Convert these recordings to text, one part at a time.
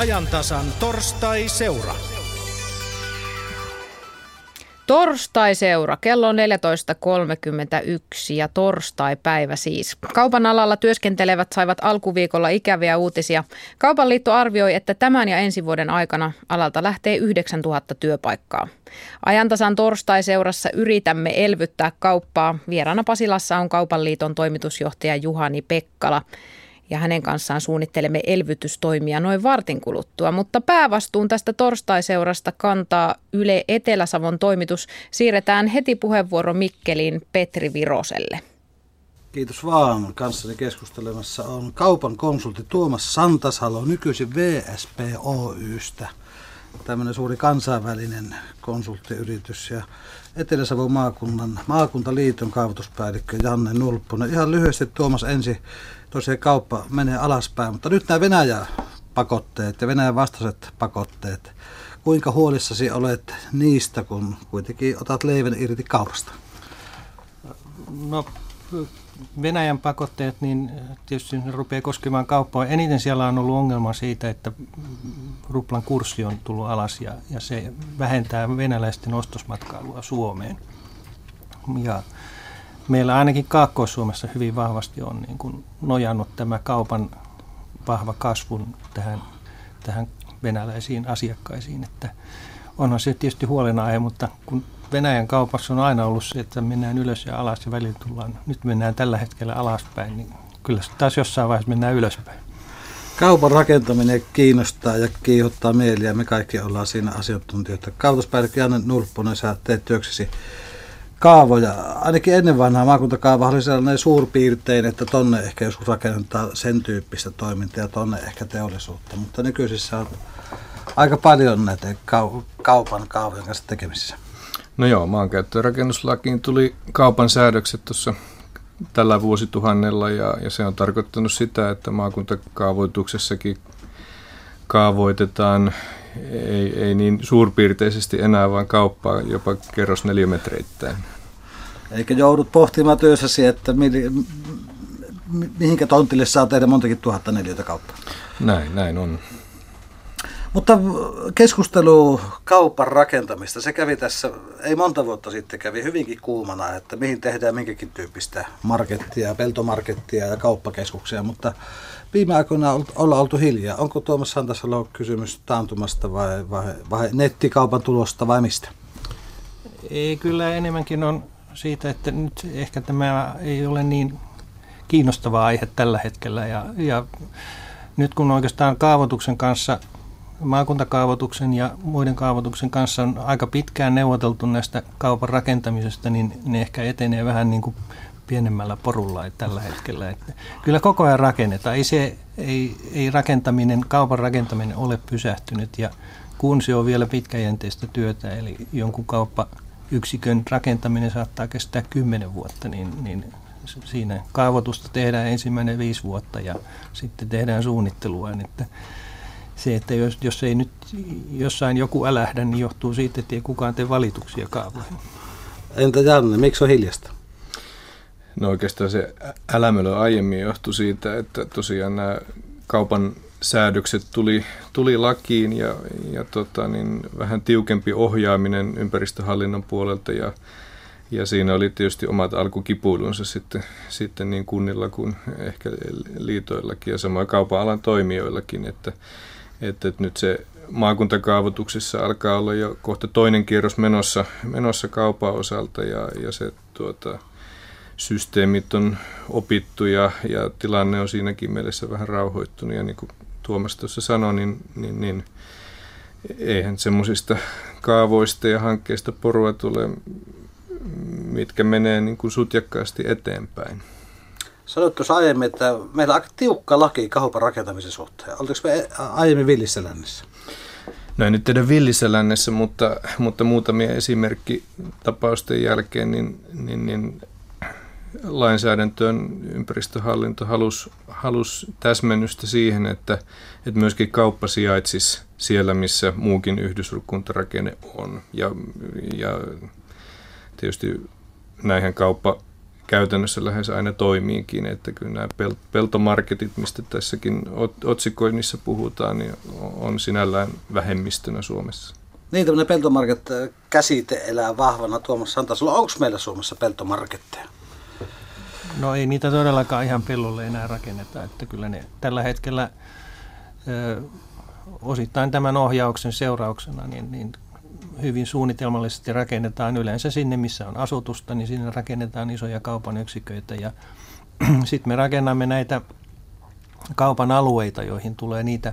ajantasan torstai-seura. Torstai-seura, kello on 14.31 ja torstai-päivä siis. Kaupan alalla työskentelevät saivat alkuviikolla ikäviä uutisia. Kaupan liitto arvioi, että tämän ja ensi vuoden aikana alalta lähtee 9000 työpaikkaa. Ajantasan torstai-seurassa yritämme elvyttää kauppaa. Vieraana Pasilassa on Kaupan liiton toimitusjohtaja Juhani Pekkala ja hänen kanssaan suunnittelemme elvytystoimia noin vartin kuluttua. Mutta päävastuun tästä torstaiseurasta kantaa Yle Etelä-Savon toimitus. Siirretään heti puheenvuoro Mikkeliin Petri Viroselle. Kiitos vaan. Kanssani keskustelemassa on kaupan konsultti Tuomas Santasalo, nykyisin VSP Oystä. Tämmöinen suuri kansainvälinen konsulttiyritys ja Etelä-Savon maakunnan, maakuntaliiton kaavoituspäällikkö Janne Nulppunen. Ihan lyhyesti Tuomas ensi tosiaan kauppa menee alaspäin, mutta nyt nämä Venäjän pakotteet ja Venäjän vastaiset pakotteet, kuinka huolissasi olet niistä, kun kuitenkin otat leivän irti kaupasta? No Venäjän pakotteet, niin tietysti ne rupeaa koskemaan kauppaa. Eniten siellä on ollut ongelma siitä, että ruplan kurssi on tullut alas ja, ja se vähentää venäläisten ostosmatkailua Suomeen. Ja meillä ainakin Kaakkois-Suomessa hyvin vahvasti on niin kuin nojannut tämä kaupan vahva kasvun tähän, tähän venäläisiin asiakkaisiin. Että onhan se tietysti huolenaihe, mutta kun Venäjän kaupassa on aina ollut se, että mennään ylös ja alas ja välillä tullaan, nyt mennään tällä hetkellä alaspäin, niin kyllä taas jossain vaiheessa mennään ylöspäin. Kaupan rakentaminen kiinnostaa ja kiihottaa mieliä. Me kaikki ollaan siinä asiantuntijoita. Kautuspäällikkö Janne Nulppunen, sä teet työksesi kaavoja. Ainakin ennen vanhaa maakuntakaava oli sellainen suurpiirtein, että tonne ehkä joskus rakennetaan sen tyyppistä toimintaa ja tonne ehkä teollisuutta. Mutta nykyisissä on aika paljon näitä kaupan kaavojen kanssa tekemisissä. No joo, maankäyttö- ja rakennuslakiin tuli kaupan säädökset tuossa tällä vuosituhannella ja, ja se on tarkoittanut sitä, että maakuntakaavoituksessakin kaavoitetaan ei, ei niin suurpiirteisesti enää, vaan kauppaa jopa kerros neliömetreittäin. Eikä joudut pohtimaan työssäsi, että mi, mihinkä tontille saa tehdä montakin tuhatta neliötä kauppaa. Näin, näin on. Mutta keskustelu kaupan rakentamista, se kävi tässä, ei monta vuotta sitten kävi hyvinkin kuumana, että mihin tehdään minkäkin tyyppistä markettia, peltomarkettia ja kauppakeskuksia, mutta viime aikoina ollaan oltu hiljaa. Onko Tuomas Santasalo kysymys taantumasta vai, vai, vai nettikaupan tulosta vai mistä? Ei, kyllä enemmänkin on siitä, että nyt ehkä tämä ei ole niin kiinnostava aihe tällä hetkellä ja, ja nyt kun oikeastaan kaavoituksen kanssa maakuntakaavoituksen ja muiden kaavoituksen kanssa on aika pitkään neuvoteltu näistä kaupan rakentamisesta, niin ne ehkä etenee vähän niin kuin pienemmällä porulla tällä hetkellä. Että kyllä koko ajan rakennetaan. Ei, se, ei, ei rakentaminen, kaupan rakentaminen ole pysähtynyt ja kun se on vielä pitkäjänteistä työtä, eli jonkun kauppayksikön rakentaminen saattaa kestää kymmenen vuotta, niin, niin siinä kaavoitusta tehdään ensimmäinen viisi vuotta ja sitten tehdään suunnittelua. Että se, että jos, jos ei nyt jossain joku älähdä, niin johtuu siitä, että ei kukaan tee valituksia kaavoihin. Entä Janne, miksi on hiljasta? No oikeastaan se älämölö aiemmin johtui siitä, että tosiaan nämä kaupan säädökset tuli, tuli lakiin ja, ja tota, niin vähän tiukempi ohjaaminen ympäristöhallinnon puolelta ja, ja siinä oli tietysti omat alkukipuilunsa sitten, sitten niin kunnilla kuin ehkä liitoillakin ja samoin kaupan alan toimijoillakin, että, että, nyt se maakuntakaavoituksissa alkaa olla jo kohta toinen kierros menossa, menossa kaupan osalta ja, ja se tuota, systeemit on opittu ja, ja tilanne on siinäkin mielessä vähän rauhoittunut. Ja niin kuin Tuomas tuossa sanoi, niin, niin, niin eihän semmoisista kaavoista ja hankkeista porua tule, mitkä menee niin kuin sutjakkaasti eteenpäin. Sanoit tuossa aiemmin, että meillä on aika tiukka laki kaupan rakentamisen suhteen. Olteko me aiemmin villissä lännessä? No ei nyt tehdä villissä lännessä, mutta, mutta muutamia esimerkkitapausten jälkeen niin, niin, niin lainsäädäntöön ympäristöhallinto halusi halus täsmennystä siihen, että, että myöskin kauppa sijaitsisi siellä, missä muukin yhdyskuntarakenne on. Ja, ja tietysti näinhän kauppa käytännössä lähes aina toimiinkin, että kyllä nämä pel- peltomarketit, mistä tässäkin otsikoinnissa puhutaan, niin on sinällään vähemmistönä Suomessa. Niin, tämmöinen peltomarket-käsite elää vahvana Tuomas Santasella. Onko meillä Suomessa peltomarketteja? No ei niitä todellakaan ihan pellolle enää rakenneta, että kyllä ne tällä hetkellä ö, osittain tämän ohjauksen seurauksena niin, niin hyvin suunnitelmallisesti rakennetaan yleensä sinne, missä on asutusta, niin sinne rakennetaan isoja kaupan yksiköitä ja sitten me rakennamme näitä kaupan alueita, joihin tulee niitä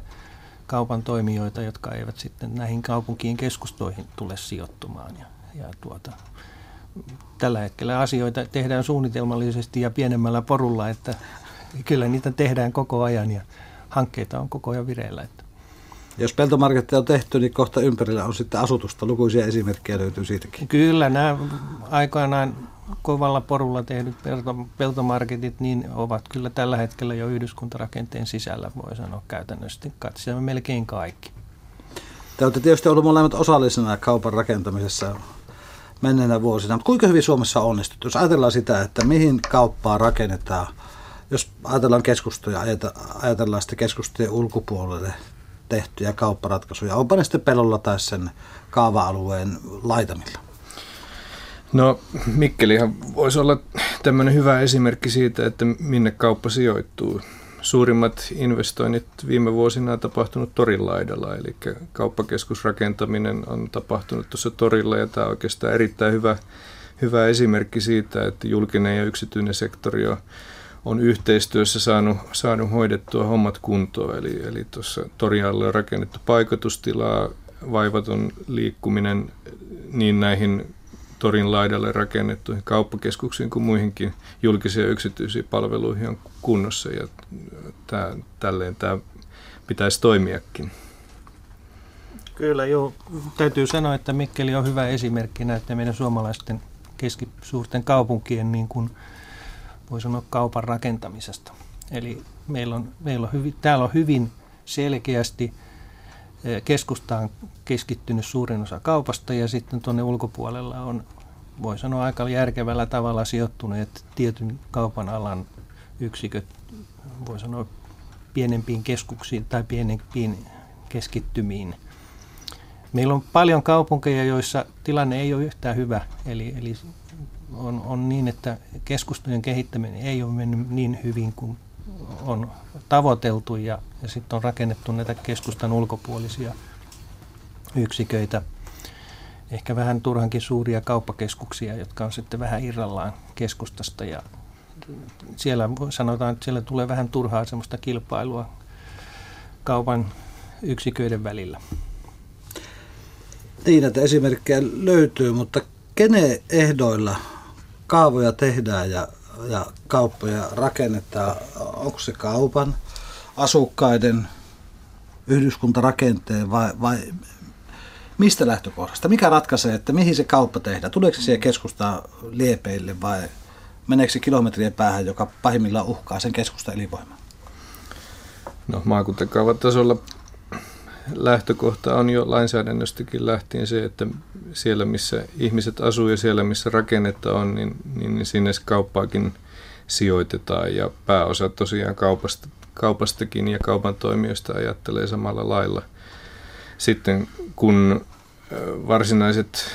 kaupan toimijoita, jotka eivät sitten näihin kaupunkien keskustoihin tule sijoittumaan. Ja, ja tuota, tällä hetkellä asioita tehdään suunnitelmallisesti ja pienemmällä porulla, että kyllä niitä tehdään koko ajan ja hankkeita on koko ajan vireillä. Että. Jos peltomarketteja on tehty, niin kohta ympärillä on sitten asutusta. Lukuisia esimerkkejä löytyy siitäkin. Kyllä, nämä aikoinaan kovalla porulla tehdyt peltomarketit niin ovat kyllä tällä hetkellä jo yhdyskuntarakenteen sisällä, voi sanoa käytännössä. Katsomme melkein kaikki. Te olette tietysti ollut molemmat osallisena kaupan rakentamisessa menneenä vuosina, mutta kuinka hyvin Suomessa on onnistuttu? Jos ajatellaan sitä, että mihin kauppaa rakennetaan, jos ajatellaan keskustoja, ajatellaan sitä keskustojen ulkopuolelle tehtyjä kaupparatkaisuja, onpa ne sitten pelolla tai sen kaava-alueen laitamilla? No Mikkelihan voisi olla tämmöinen hyvä esimerkki siitä, että minne kauppa sijoittuu. Suurimmat investoinnit viime vuosina on tapahtunut torin laidalla, eli kauppakeskusrakentaminen on tapahtunut tuossa torilla ja tämä on oikeastaan erittäin hyvä, hyvä esimerkki siitä, että julkinen ja yksityinen sektori on, on yhteistyössä saanut, saanut hoidettua hommat kuntoon. Eli, eli tuossa torialle on rakennettu paikotustilaa, vaivaton liikkuminen niin näihin torin laidalle rakennettuihin kauppakeskuksiin kuin muihinkin julkisiin ja yksityisiin palveluihin on kunnossa ja tää, tälleen tämä pitäisi toimiakin. Kyllä joo. Täytyy sanoa, että Mikkeli on hyvä esimerkki näiden meidän suomalaisten keskisuurten kaupunkien niin kuin voi sanoa kaupan rakentamisesta. Eli meillä on, meillä on hyvin, täällä on hyvin selkeästi – keskustaan keskittynyt suurin osa kaupasta ja sitten tuonne ulkopuolella on, voi sanoa aika järkevällä tavalla sijoittuneet tietyn kaupan alan yksiköt, voi sanoa pienempiin keskuksiin tai pienempiin keskittymiin. Meillä on paljon kaupunkeja, joissa tilanne ei ole yhtään hyvä, eli, eli on, on niin, että keskustojen kehittäminen ei ole mennyt niin hyvin kuin on tavoiteltu ja, ja sitten on rakennettu näitä keskustan ulkopuolisia yksiköitä, ehkä vähän turhankin suuria kauppakeskuksia, jotka on sitten vähän irrallaan keskustasta ja siellä sanotaan, että siellä tulee vähän turhaa semmoista kilpailua kaupan yksiköiden välillä. Niin, että esimerkkejä löytyy, mutta kenen ehdoilla kaavoja tehdään ja ja kauppoja rakennetaan, onko se kaupan, asukkaiden, yhdyskuntarakenteen vai, vai mistä lähtökohdasta? Mikä ratkaisee, että mihin se kauppa tehdään? Tuleeko se siihen liepeille vai meneekö se kilometrien päähän, joka pahimmillaan uhkaa sen keskusta elinvoimaa? No maakuntakaavatasolla lähtökohta on jo lainsäädännöstäkin lähtien se, että siellä missä ihmiset asuu ja siellä missä rakennetta on, niin, niin, niin sinne kauppaakin sijoitetaan ja pääosa tosiaan kaupasta, kaupastakin ja kaupan toimijoista ajattelee samalla lailla. Sitten kun varsinaiset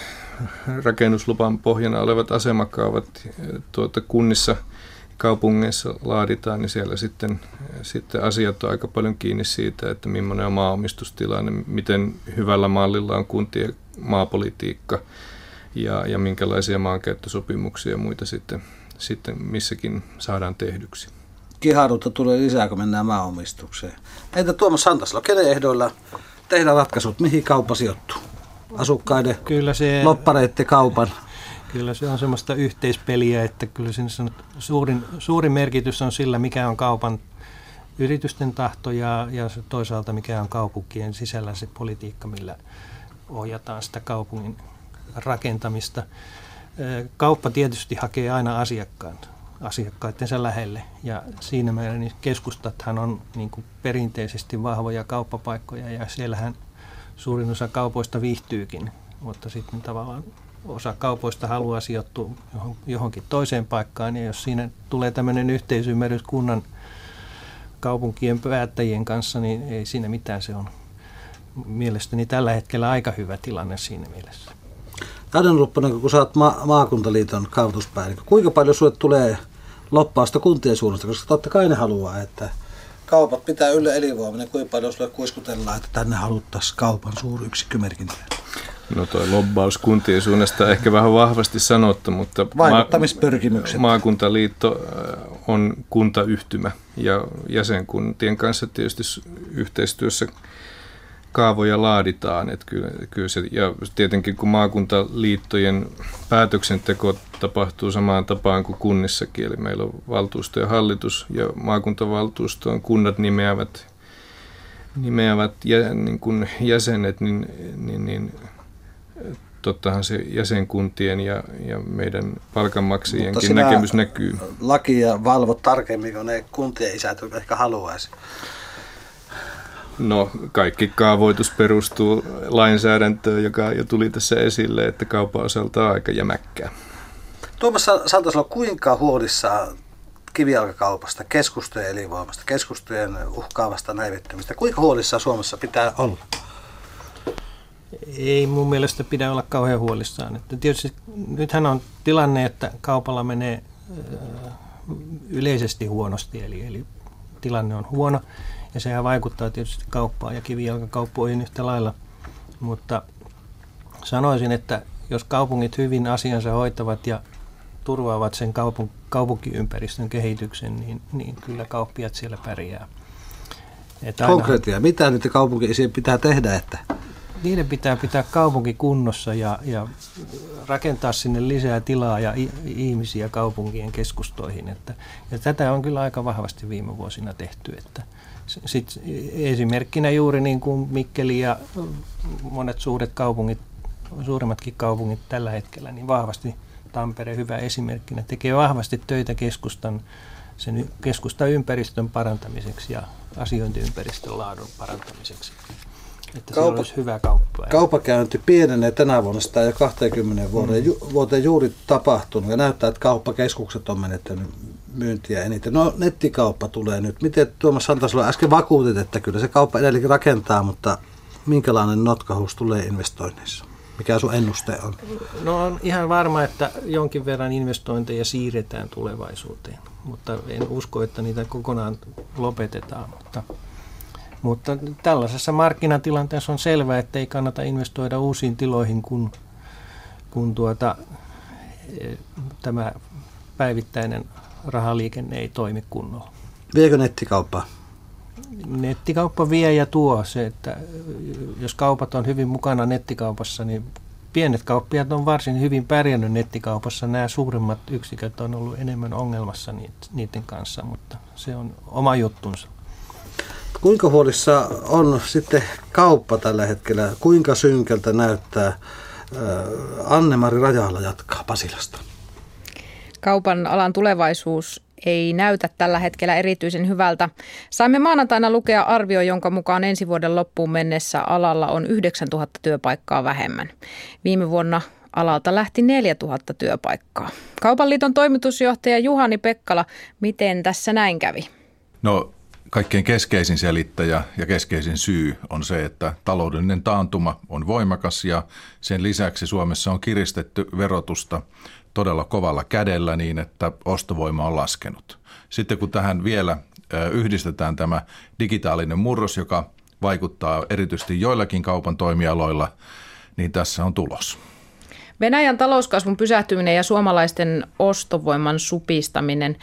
rakennuslupan pohjana olevat asemakaavat tuota kunnissa – kaupungeissa laaditaan, niin siellä sitten, sitten asiat on aika paljon kiinni siitä, että millainen on maaomistustilanne, miten hyvällä mallilla on kuntien maapolitiikka ja, ja minkälaisia maankäyttösopimuksia ja muita sitten, sitten missäkin saadaan tehdyksi. Kiharuutta tulee lisää, kun mennään maaomistukseen. Entä Tuomas Santasalo, kenen ehdoilla tehdään ratkaisut, mihin kauppa sijoittuu? Asukkaiden, Kyllä se, loppareiden kaupan? Kyllä se on semmoista yhteispeliä, että kyllä sen suurin, suurin merkitys on sillä, mikä on kaupan yritysten tahto ja, ja toisaalta mikä on kaupunkien sisällä se politiikka, millä ohjataan sitä kaupungin rakentamista. Kauppa tietysti hakee aina asiakkaan, asiakkaittensa lähelle ja siinä meillä niin keskustathan on niin kuin perinteisesti vahvoja kauppapaikkoja ja siellähän suurin osa kaupoista viihtyykin, mutta sitten tavallaan osa kaupoista haluaa sijoittua johonkin toiseen paikkaan, ja jos siinä tulee tämmöinen yhteisymmärrys kunnan kaupunkien päättäjien kanssa, niin ei siinä mitään. Se on mielestäni tällä hetkellä aika hyvä tilanne siinä mielessä. Aden Lupponen, kun sä oot ma- maakuntaliiton kaavoituspäällikkö, kuinka paljon sulle tulee loppausta kuntien suunnasta, koska totta kai ne haluaa, että kaupat pitää yllä elinvoimainen, kuinka paljon sulle kuiskutellaan, että tänne haluttaisiin kaupan suuryksikkömerkintöjä? No tuo lobbaus kuntien suunnasta ehkä vähän vahvasti sanottu, mutta Vaikuttamispyrkimykset. maakuntaliitto äh, on kuntayhtymä ja jäsenkuntien kanssa tietysti yhteistyössä kaavoja laaditaan. Että kyllä, kyllä se, ja tietenkin kun maakuntaliittojen päätöksenteko tapahtuu samaan tapaan kuin kunnissakin, eli meillä on valtuusto ja hallitus ja maakuntavaltuustoon kunnat nimeävät, nimeävät jä, niin kuin jäsenet, niin, niin, niin tottahan se jäsenkuntien ja, ja meidän palkanmaksajienkin näkemys näkyy. lakia valvot tarkemmin kuin ne kuntien isät, ehkä haluaisi. No kaikki kaavoitus perustuu lainsäädäntöön, joka jo tuli tässä esille, että kaupan osalta on aika jämäkkää. Tuomas Santasalo, kuinka huolissaan kivijalkakaupasta, keskustojen elinvoimasta, keskustojen uhkaavasta näivettymistä, kuinka huolissaan Suomessa pitää olla? Ei mun mielestä pidä olla kauhean huolissaan. Että tietysti nythän on tilanne, että kaupalla menee yleisesti huonosti, eli, eli tilanne on huono. Ja sehän vaikuttaa tietysti kauppaan ja kivijalkakauppoihin yhtä lailla. Mutta sanoisin, että jos kaupungit hyvin asiansa hoitavat ja turvaavat sen kaupun, kaupunkiympäristön kehityksen, niin, niin kyllä kauppiat siellä pärjää. Konkreettia. Mitä niitä kaupunki pitää tehdä, että niiden pitää pitää kaupunki kunnossa ja, ja rakentaa sinne lisää tilaa ja ihmisiä kaupunkien keskustoihin. Että, ja tätä on kyllä aika vahvasti viime vuosina tehty. Että sit esimerkkinä juuri niin kuin Mikkeli ja monet suuret kaupungit, suuremmatkin kaupungit tällä hetkellä, niin vahvasti Tampere hyvä esimerkkinä tekee vahvasti töitä keskustan sen keskustaympäristön parantamiseksi ja asiointiympäristön laadun parantamiseksi. Että Kaupa, olisi hyvä kauppa. Kaupakäynti pienenee tänä vuonna, sitä jo 20 vuoteen, mm. ju, vuoteen juuri tapahtunut ja näyttää, että kauppakeskukset on menettänyt myyntiä eniten. No nettikauppa tulee nyt. Miten Tuomas Santasalo äsken vakuutit, että kyllä se kauppa edelleenkin rakentaa, mutta minkälainen notkahuus tulee investoinneissa? Mikä sun ennuste on? No on ihan varma, että jonkin verran investointeja siirretään tulevaisuuteen, mutta en usko, että niitä kokonaan lopetetaan. Mutta mutta tällaisessa markkinatilanteessa on selvää, että ei kannata investoida uusiin tiloihin, kun, kun tuota, e, tämä päivittäinen rahaliikenne ei toimi kunnolla. Viekö nettikauppa? Nettikauppa vie ja tuo se, että jos kaupat on hyvin mukana nettikaupassa, niin pienet kauppiat on varsin hyvin pärjännyt nettikaupassa. Nämä suurimmat yksiköt on ollut enemmän ongelmassa niiden kanssa, mutta se on oma juttunsa. Kuinka huolissa on sitten kauppa tällä hetkellä? Kuinka synkältä näyttää? Anne-Mari Rajala jatkaa Pasilasta. Kaupan alan tulevaisuus ei näytä tällä hetkellä erityisen hyvältä. Saimme maanantaina lukea arvio, jonka mukaan ensi vuoden loppuun mennessä alalla on 9000 työpaikkaa vähemmän. Viime vuonna alalta lähti 4000 työpaikkaa. Kaupan liiton toimitusjohtaja Juhani Pekkala, miten tässä näin kävi? No Kaikkein keskeisin selittäjä ja keskeisin syy on se, että taloudellinen taantuma on voimakas ja sen lisäksi Suomessa on kiristetty verotusta todella kovalla kädellä niin, että ostovoima on laskenut. Sitten kun tähän vielä yhdistetään tämä digitaalinen murros, joka vaikuttaa erityisesti joillakin kaupan toimialoilla, niin tässä on tulos. Venäjän talouskasvun pysähtyminen ja suomalaisten ostovoiman supistaminen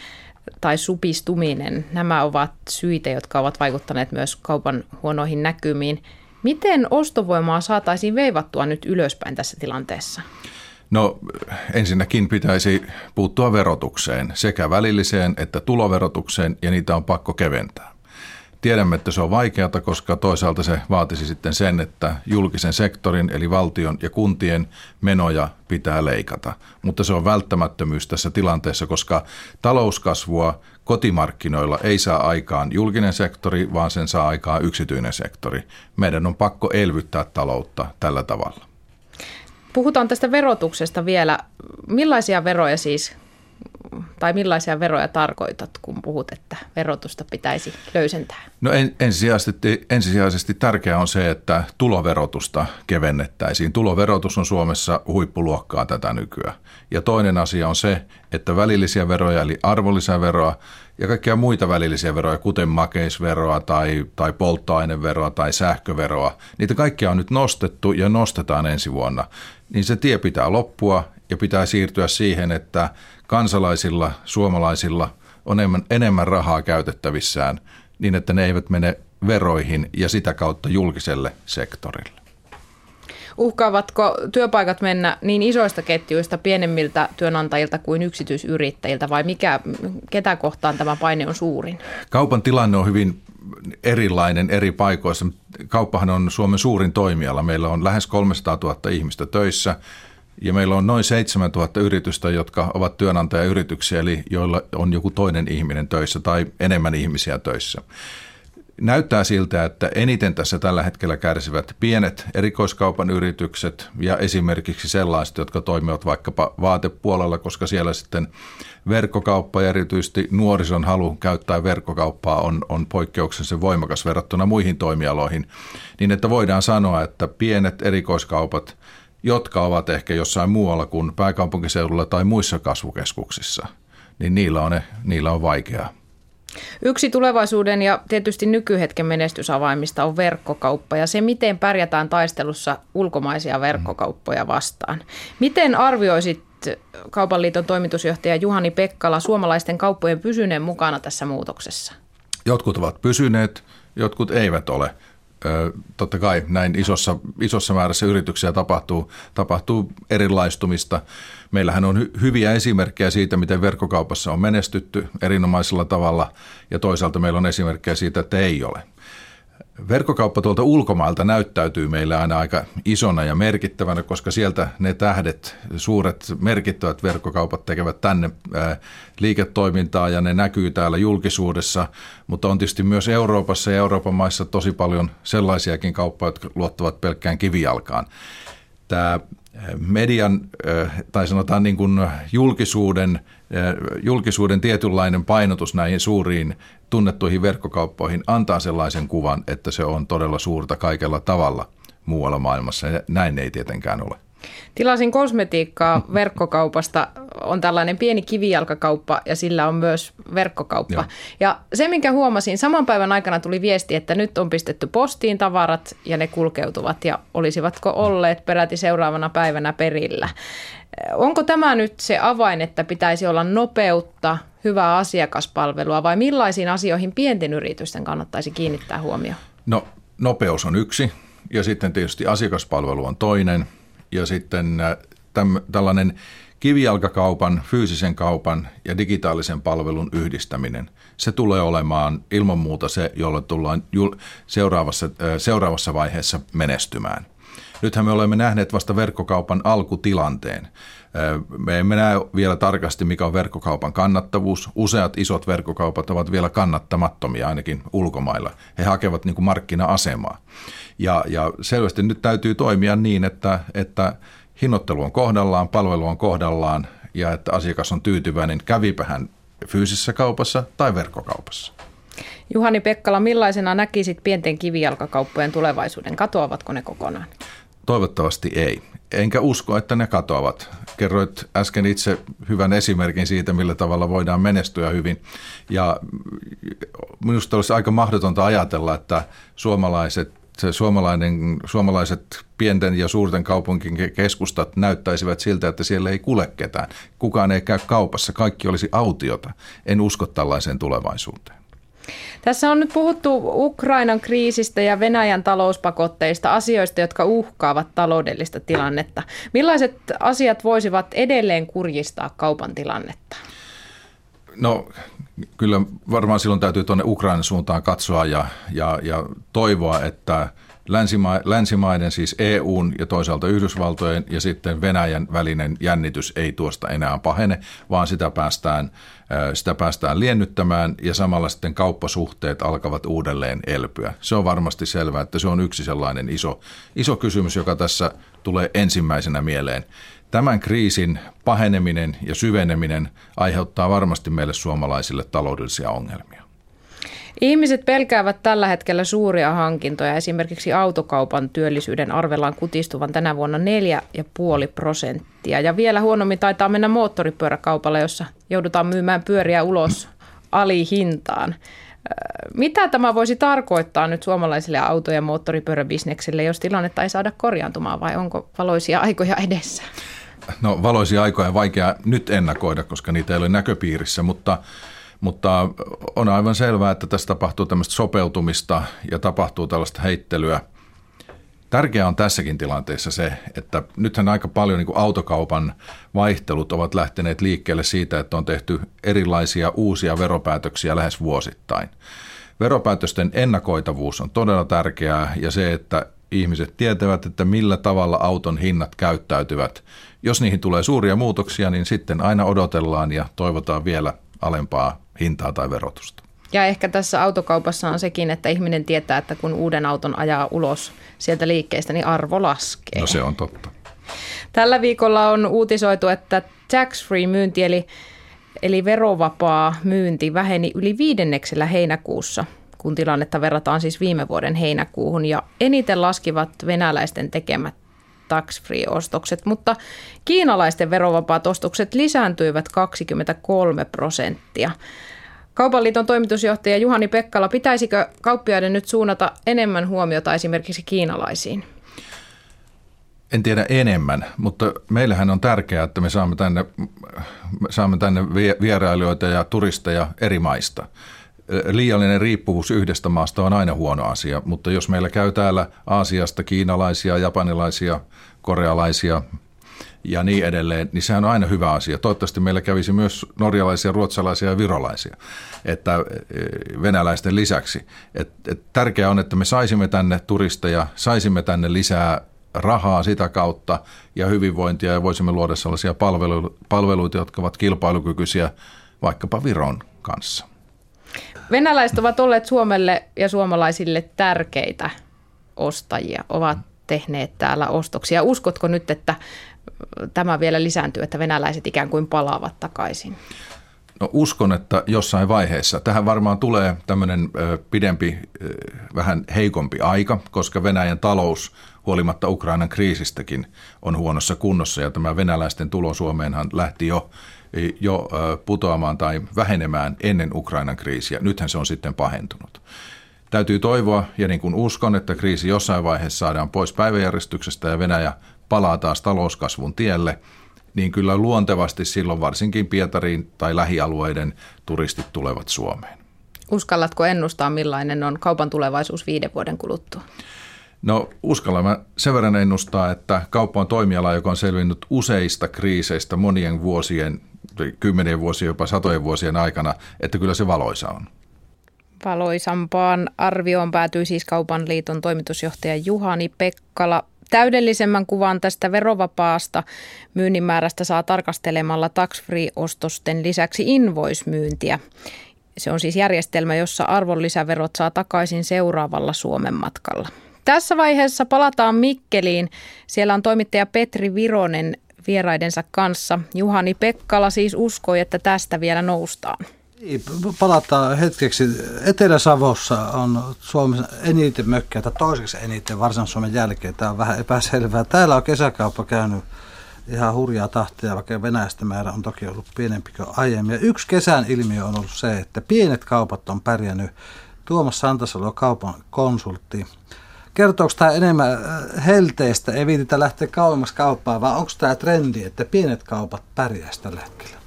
tai supistuminen, nämä ovat syitä, jotka ovat vaikuttaneet myös kaupan huonoihin näkymiin. Miten ostovoimaa saataisiin veivattua nyt ylöspäin tässä tilanteessa? No ensinnäkin pitäisi puuttua verotukseen, sekä välilliseen että tuloverotukseen, ja niitä on pakko keventää. Tiedämme, että se on vaikeata, koska toisaalta se vaatisi sitten sen, että julkisen sektorin eli valtion ja kuntien menoja pitää leikata. Mutta se on välttämättömyys tässä tilanteessa, koska talouskasvua kotimarkkinoilla ei saa aikaan julkinen sektori, vaan sen saa aikaan yksityinen sektori. Meidän on pakko elvyttää taloutta tällä tavalla. Puhutaan tästä verotuksesta vielä. Millaisia veroja siis tai millaisia veroja tarkoitat, kun puhut, että verotusta pitäisi löysentää? No en, ensisijaisesti, ensisijaisesti tärkeää on se, että tuloverotusta kevennettäisiin. Tuloverotus on Suomessa huippuluokkaa tätä nykyään. Ja toinen asia on se, että välillisiä veroja eli arvonlisäveroa ja kaikkia muita välillisiä veroja, kuten makeisveroa tai, tai polttoaineveroa tai sähköveroa, niitä kaikkia on nyt nostettu ja nostetaan ensi vuonna. Niin se tie pitää loppua ja pitää siirtyä siihen, että kansalaisilla, suomalaisilla on enemmän, enemmän rahaa käytettävissään niin, että ne eivät mene veroihin ja sitä kautta julkiselle sektorille. Uhkaavatko työpaikat mennä niin isoista ketjuista pienemmiltä työnantajilta kuin yksityisyrittäjiltä vai mikä, ketä kohtaan tämä paine on suurin? Kaupan tilanne on hyvin erilainen eri paikoissa. Kauppahan on Suomen suurin toimiala. Meillä on lähes 300 000 ihmistä töissä ja meillä on noin 7000 yritystä, jotka ovat työnantajayrityksiä, eli joilla on joku toinen ihminen töissä tai enemmän ihmisiä töissä. Näyttää siltä, että eniten tässä tällä hetkellä kärsivät pienet erikoiskaupan yritykset ja esimerkiksi sellaiset, jotka toimivat vaikkapa vaatepuolella, koska siellä sitten verkkokauppa ja erityisesti nuorison halu käyttää verkkokauppaa on, on poikkeuksellisen voimakas verrattuna muihin toimialoihin. Niin että voidaan sanoa, että pienet erikoiskaupat jotka ovat ehkä jossain muualla kuin pääkaupunkiseudulla tai muissa kasvukeskuksissa, niin niillä on, niillä on vaikeaa. Yksi tulevaisuuden ja tietysti nykyhetken menestysavaimista on verkkokauppa ja se, miten pärjätään taistelussa ulkomaisia verkkokauppoja vastaan. Miten arvioisit Kaupan liiton toimitusjohtaja Juhani Pekkala suomalaisten kauppojen pysyneen mukana tässä muutoksessa? Jotkut ovat pysyneet, jotkut eivät ole totta kai näin isossa, isossa määrässä yrityksiä tapahtuu, tapahtuu erilaistumista. Meillähän on hy- hyviä esimerkkejä siitä, miten verkkokaupassa on menestytty erinomaisella tavalla ja toisaalta meillä on esimerkkejä siitä, että ei ole. Verkkokauppa tuolta ulkomailta näyttäytyy meille aina aika isona ja merkittävänä, koska sieltä ne tähdet, suuret merkittävät verkkokaupat tekevät tänne liiketoimintaa ja ne näkyy täällä julkisuudessa, mutta on tietysti myös Euroopassa ja Euroopan maissa tosi paljon sellaisiakin kauppoja, jotka luottavat pelkkään kivijalkaan. Tämä median tai sanotaan niin kuin julkisuuden, julkisuuden tietynlainen painotus näihin suuriin tunnettuihin verkkokauppoihin antaa sellaisen kuvan, että se on todella suurta kaikella tavalla muualla maailmassa. Näin ei tietenkään ole. Tilasin kosmetiikkaa verkkokaupasta. On tällainen pieni kivijalkakauppa ja sillä on myös verkkokauppa. Joo. Ja se, minkä huomasin, saman päivän aikana tuli viesti, että nyt on pistetty postiin tavarat ja ne kulkeutuvat. Ja olisivatko olleet peräti seuraavana päivänä perillä. Onko tämä nyt se avain, että pitäisi olla nopeutta, hyvää asiakaspalvelua vai millaisiin asioihin pienten yritysten kannattaisi kiinnittää huomioon? No nopeus on yksi ja sitten tietysti asiakaspalvelu on toinen – ja sitten äh, täm, tällainen kivijalkakaupan, fyysisen kaupan ja digitaalisen palvelun yhdistäminen, se tulee olemaan ilman muuta se, jolla tullaan seuraavassa, äh, seuraavassa vaiheessa menestymään. Nythän me olemme nähneet vasta verkkokaupan alkutilanteen. Me emme näe vielä tarkasti, mikä on verkkokaupan kannattavuus. Useat isot verkkokaupat ovat vielä kannattamattomia ainakin ulkomailla. He hakevat niin kuin markkina-asemaa. Ja, ja selvästi nyt täytyy toimia niin, että, että hinnoittelu on kohdallaan, palvelu on kohdallaan ja että asiakas on tyytyväinen, kävipä hän fyysisessä kaupassa tai verkkokaupassa. Juhani Pekkala, millaisena näkisit pienten kivijalkakauppojen tulevaisuuden? Katoavatko ne kokonaan? Toivottavasti ei. Enkä usko, että ne katoavat. Kerroit äsken itse hyvän esimerkin siitä, millä tavalla voidaan menestyä hyvin. Ja minusta olisi aika mahdotonta ajatella, että suomalaiset se suomalainen, suomalaiset pienten ja suurten kaupunkien keskustat näyttäisivät siltä, että siellä ei kule ketään. Kukaan ei käy kaupassa, kaikki olisi autiota. En usko tällaiseen tulevaisuuteen. Tässä on nyt puhuttu Ukrainan kriisistä ja Venäjän talouspakotteista, asioista, jotka uhkaavat taloudellista tilannetta. Millaiset asiat voisivat edelleen kurjistaa kaupan tilannetta? No kyllä varmaan silloin täytyy tuonne Ukrainan suuntaan katsoa ja, ja, ja toivoa, että länsima- länsimaiden, siis EUn ja toisaalta Yhdysvaltojen ja sitten Venäjän välinen jännitys ei tuosta enää pahene, vaan sitä päästään, sitä päästään liennyttämään ja samalla sitten kauppasuhteet alkavat uudelleen elpyä. Se on varmasti selvää, että se on yksi sellainen iso, iso kysymys, joka tässä tulee ensimmäisenä mieleen. Tämän kriisin paheneminen ja syveneminen aiheuttaa varmasti meille suomalaisille taloudellisia ongelmia. Ihmiset pelkäävät tällä hetkellä suuria hankintoja. Esimerkiksi autokaupan työllisyyden arvellaan kutistuvan tänä vuonna 4,5 prosenttia. Ja vielä huonommin taitaa mennä moottoripyöräkaupalla, jossa joudutaan myymään pyöriä ulos alihintaan. Mitä tämä voisi tarkoittaa nyt suomalaisille auto- ja moottoripyöräbisneksille, jos tilannetta ei saada korjaantumaan vai onko valoisia aikoja edessä? No valoisia aikoja on vaikea nyt ennakoida, koska niitä ei ole näköpiirissä, mutta mutta on aivan selvää, että tässä tapahtuu tämmöistä sopeutumista ja tapahtuu tällaista heittelyä. Tärkeää on tässäkin tilanteessa se, että nythän aika paljon niin autokaupan vaihtelut ovat lähteneet liikkeelle siitä, että on tehty erilaisia uusia veropäätöksiä lähes vuosittain. Veropäätösten ennakoitavuus on todella tärkeää ja se, että ihmiset tietävät, että millä tavalla auton hinnat käyttäytyvät. Jos niihin tulee suuria muutoksia, niin sitten aina odotellaan ja toivotaan vielä alempaa hintaa tai verotusta. Ja ehkä tässä autokaupassa on sekin, että ihminen tietää, että kun uuden auton ajaa ulos sieltä liikkeestä, niin arvo laskee. No se on totta. Tällä viikolla on uutisoitu, että tax-free myynti eli, eli verovapaa myynti väheni yli viidenneksellä heinäkuussa, kun tilannetta verrataan siis viime vuoden heinäkuuhun. Ja eniten laskivat venäläisten tekemät tax-free-ostokset, mutta kiinalaisten verovapaat ostokset lisääntyivät 23 prosenttia. Kaupan liiton toimitusjohtaja Juhani Pekkala, pitäisikö kauppiaiden nyt suunnata enemmän huomiota esimerkiksi kiinalaisiin? En tiedä enemmän, mutta meillähän on tärkeää, että me saamme tänne, saamme tänne vierailijoita ja turisteja eri maista. Liiallinen riippuvuus yhdestä maasta on aina huono asia, mutta jos meillä käy täällä Aasiasta kiinalaisia, japanilaisia, korealaisia, ja niin edelleen, niin sehän on aina hyvä asia. Toivottavasti meillä kävisi myös norjalaisia, ruotsalaisia ja virolaisia, että venäläisten lisäksi. Et, et tärkeää on, että me saisimme tänne turisteja, saisimme tänne lisää rahaa sitä kautta ja hyvinvointia ja voisimme luoda sellaisia palveluita, jotka ovat kilpailukykyisiä vaikkapa Viron kanssa. Venäläiset ovat olleet Suomelle ja suomalaisille tärkeitä ostajia, ovat tehneet täällä ostoksia. Uskotko nyt, että tämä vielä lisääntyy, että venäläiset ikään kuin palaavat takaisin? No uskon, että jossain vaiheessa. Tähän varmaan tulee tämmöinen pidempi, vähän heikompi aika, koska Venäjän talous huolimatta Ukrainan kriisistäkin on huonossa kunnossa ja tämä venäläisten tulo Suomeenhan lähti jo, jo putoamaan tai vähenemään ennen Ukrainan kriisiä. Nythän se on sitten pahentunut. Täytyy toivoa ja niin kuin uskon, että kriisi jossain vaiheessa saadaan pois päiväjärjestyksestä ja Venäjä palaa taas talouskasvun tielle, niin kyllä luontevasti silloin varsinkin Pietariin tai lähialueiden turistit tulevat Suomeen. Uskallatko ennustaa, millainen on kaupan tulevaisuus viiden vuoden kuluttua? No uskallan mä sen verran ennustaa, että kauppa on toimiala, joka on selvinnyt useista kriiseistä monien vuosien, kymmenien vuosien, jopa satojen vuosien aikana, että kyllä se valoisa on. Valoisampaan arvioon päätyi siis Kaupan liiton toimitusjohtaja Juhani Pekkala. Täydellisemmän kuvan tästä verovapaasta myynnin määrästä saa tarkastelemalla tax-free-ostosten lisäksi invoice-myyntiä. Se on siis järjestelmä, jossa arvonlisäverot saa takaisin seuraavalla Suomen matkalla. Tässä vaiheessa palataan Mikkeliin. Siellä on toimittaja Petri Vironen vieraidensa kanssa. Juhani Pekkala siis uskoi, että tästä vielä noustaan. Niin, palataan hetkeksi. Etelä-Savossa on Suomessa eniten mökkejä, tai toiseksi eniten Varsinais-Suomen jälkeen. Tämä on vähän epäselvää. Täällä on kesäkauppa käynyt ihan hurjaa tahtia, vaikka Venäjästä määrä on toki ollut pienempi kuin aiemmin. Ja yksi kesän ilmiö on ollut se, että pienet kaupat on pärjännyt. Tuomas Santasalo kaupan konsultti. Kertooko tämä enemmän äh, helteestä, ei viititä lähteä kauemmas kauppaan, vai onko tämä trendi, että pienet kaupat pärjäisivät tällä hetkellä?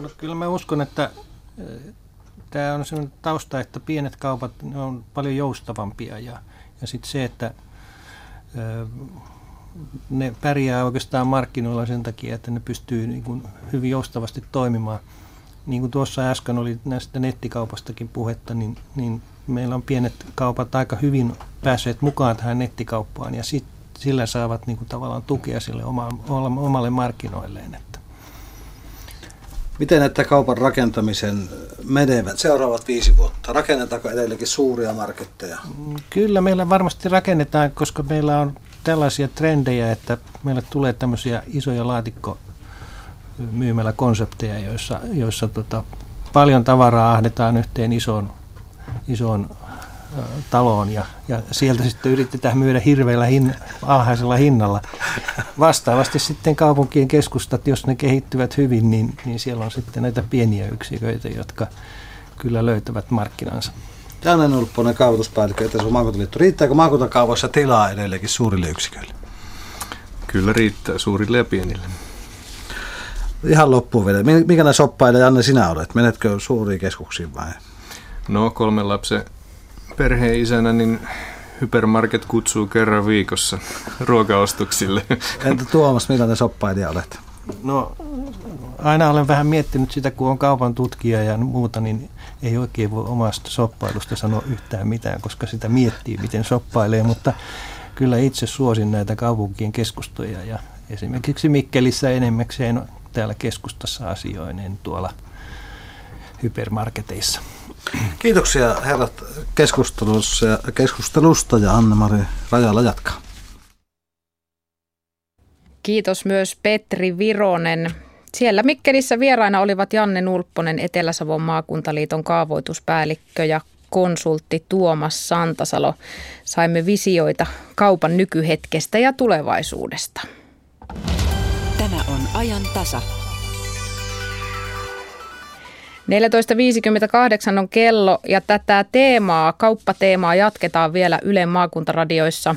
No, kyllä mä uskon, että eh, tämä on sellainen tausta, että pienet kaupat ne on paljon joustavampia ja, ja sitten se, että ne pärjää oikeastaan markkinoilla sen takia, että ne pystyy niin kuin hyvin joustavasti toimimaan. Niin kuin tuossa äsken oli näistä nettikaupastakin puhetta, niin, niin meillä on pienet kaupat aika hyvin päässeet mukaan tähän nettikauppaan ja sit, sillä saavat niin kuin tavallaan tukea sille oma, omalle markkinoilleen. Että. Miten näitä kaupan rakentamisen menevät seuraavat viisi vuotta? Rakennetaanko edelleenkin suuria marketteja? Kyllä meillä varmasti rakennetaan, koska meillä on tällaisia trendejä, että meille tulee tämmöisiä isoja laatikko myymällä konsepteja, joissa, joissa tota, paljon tavaraa ahdetaan yhteen isoon, isoon taloon ja, ja sieltä sitten yritetään myydä hirveällä hin, alhaisella hinnalla. Vastaavasti sitten kaupunkien keskustat, jos ne kehittyvät hyvin, niin, niin siellä on sitten näitä pieniä yksiköitä, jotka kyllä löytävät markkinansa. Janne Nulpponen, kaavoituspäällikkö Etelä maakuntaliitto. Riittääkö maakuntakaavoissa tilaa edelleenkin suurille yksiköille? Kyllä riittää suurille ja pienille. Ihan loppuun vielä. Mikä näin soppaille, Janne, sinä olet? Menetkö suuriin keskuksiin vai? No kolmen lapsen perheen isänä, niin Hypermarket kutsuu kerran viikossa ruokaostoksille. Entä Tuomas, millainen soppailija olet? No aina olen vähän miettinyt sitä, kun on kaupan tutkija ja muuta, niin ei oikein voi omasta soppailusta sanoa yhtään mitään, koska sitä miettii, miten soppailee, mutta kyllä itse suosin näitä kaupunkien keskustoja ja esimerkiksi Mikkelissä enemmäkseen täällä keskustassa asioinen tuolla hypermarketeissa. Kiitoksia herrat keskustelussa ja keskustelusta ja Anne-Mari Rajala jatkaa. Kiitos myös Petri Vironen. Siellä Mikkelissä vieraina olivat Janne Nulpponen, Etelä-Savon maakuntaliiton kaavoituspäällikkö ja konsultti Tuomas Santasalo. Saimme visioita kaupan nykyhetkestä ja tulevaisuudesta. Tämä on ajan tasa. 14.58 on kello ja tätä teemaa, kauppateemaa jatketaan vielä Ylen maakuntaradioissa.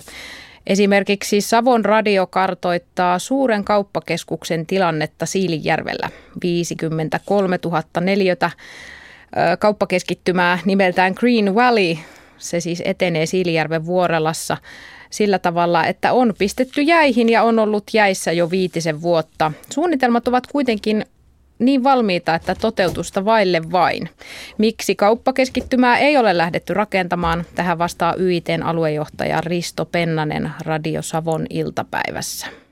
Esimerkiksi Savon radio kartoittaa suuren kauppakeskuksen tilannetta Siilijärvellä. 53 000 neliötä kauppakeskittymää nimeltään Green Valley. Se siis etenee Siilijärven vuorelassa sillä tavalla, että on pistetty jäihin ja on ollut jäissä jo viitisen vuotta. Suunnitelmat ovat kuitenkin niin valmiita, että toteutusta vaille vain. Miksi kauppakeskittymää ei ole lähdetty rakentamaan? Tähän vastaa YITn aluejohtaja Risto Pennanen Radio Savon iltapäivässä.